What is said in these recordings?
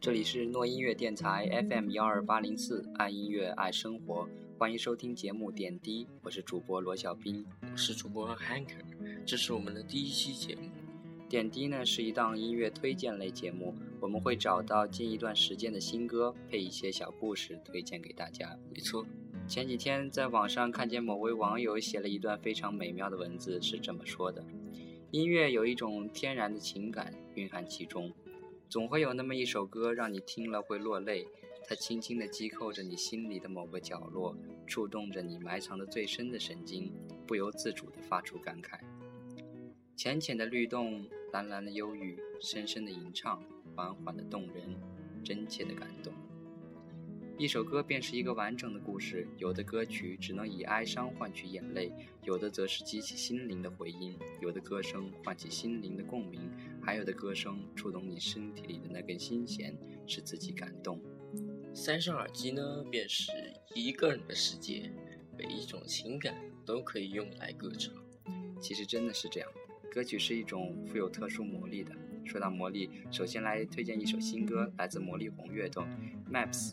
这里是诺音乐电台 FM 幺二八零四，爱音乐爱生活，欢迎收听节目点滴，我是主播罗小兵，我是主播 Hank，这是我们的第一期节目。点滴呢是一档音乐推荐类节目，我们会找到近一段时间的新歌，配一些小故事推荐给大家。没错，前几天在网上看见某位网友写了一段非常美妙的文字，是这么说的：音乐有一种天然的情感蕴含其中。总会有那么一首歌，让你听了会落泪。它轻轻地击扣着你心里的某个角落，触动着你埋藏的最深的神经，不由自主地发出感慨。浅浅的律动，蓝蓝的忧郁，深深的吟唱，缓缓的动人，真切的感动。一首歌便是一个完整的故事，有的歌曲只能以哀伤换取眼泪，有的则是激起心灵的回音，有的歌声唤起心灵的共鸣，还有的歌声触动你身体里的那根心弦，使自己感动。塞上耳机呢，便是一个人的世界，每一种情感都可以用来歌唱。其实真的是这样，歌曲是一种富有特殊魔力的。说到魔力，首先来推荐一首新歌，来自魔力红乐队，Maps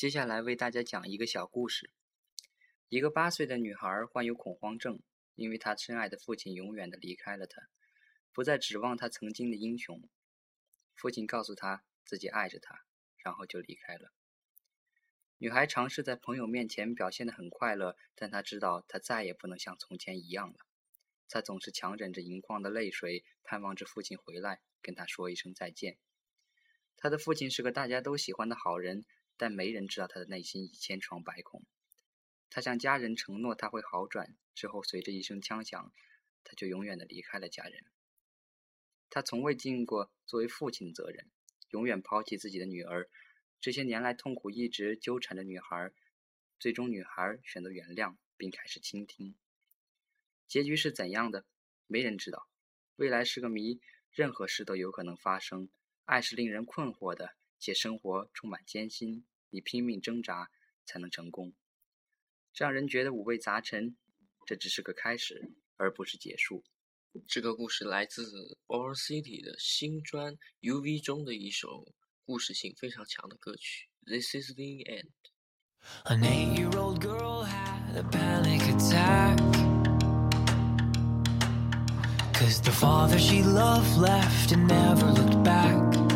接下来为大家讲一个小故事。一个八岁的女孩患有恐慌症，因为她深爱的父亲永远的离开了她，不再指望她曾经的英雄。父亲告诉她自己爱着她，然后就离开了。女孩尝试在朋友面前表现得很快乐，但她知道她再也不能像从前一样了。她总是强忍着盈眶的泪水，盼望着父亲回来跟他说一声再见。她的父亲是个大家都喜欢的好人，但没人知道他的内心已千疮百孔。他向家人承诺他会好转，之后随着一声枪响，他就永远的离开了家人。他从未尽过作为父亲的责任，永远抛弃自己的女儿。这些年来，痛苦一直纠缠着女孩，最终女孩选择原谅，并开始倾听。结局是怎样的？没人知道。未来是个谜，任何事都有可能发生。爱是令人困惑的，且生活充满艰辛。你拼命挣扎才能成功，让人觉得五味杂陈。这只是个开始，而不是结束。这个故事来自 All City 的新专 UV 中的一首故事性非常强的歌曲。This is the end。An eight-year-old girl had a panic attack. Cause the father she loved left and never looked back.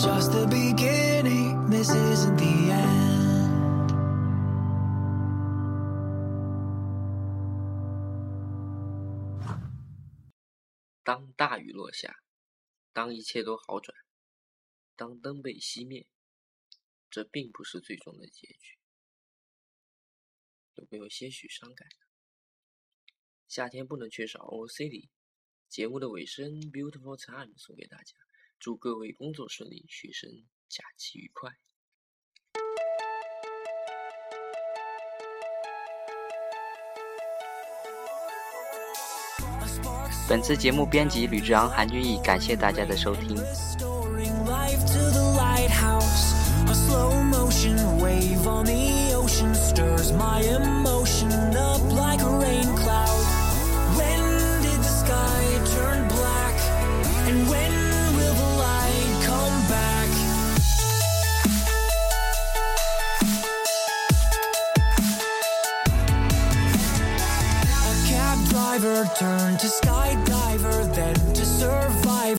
just the beginning，this is the end。当大雨落下，当一切都好转，当灯被熄灭，这并不是最终的结局。有没有些许伤感？夏天不能缺少，OCD 节目的尾声，beautiful time 送给大家。祝各位工作顺利，学生假期愉快。本次节目编辑吕志昂、韩俊逸，感谢大家的收听。Restoring life to the lighthouse. A slow motion wave on the ocean stirs my emotion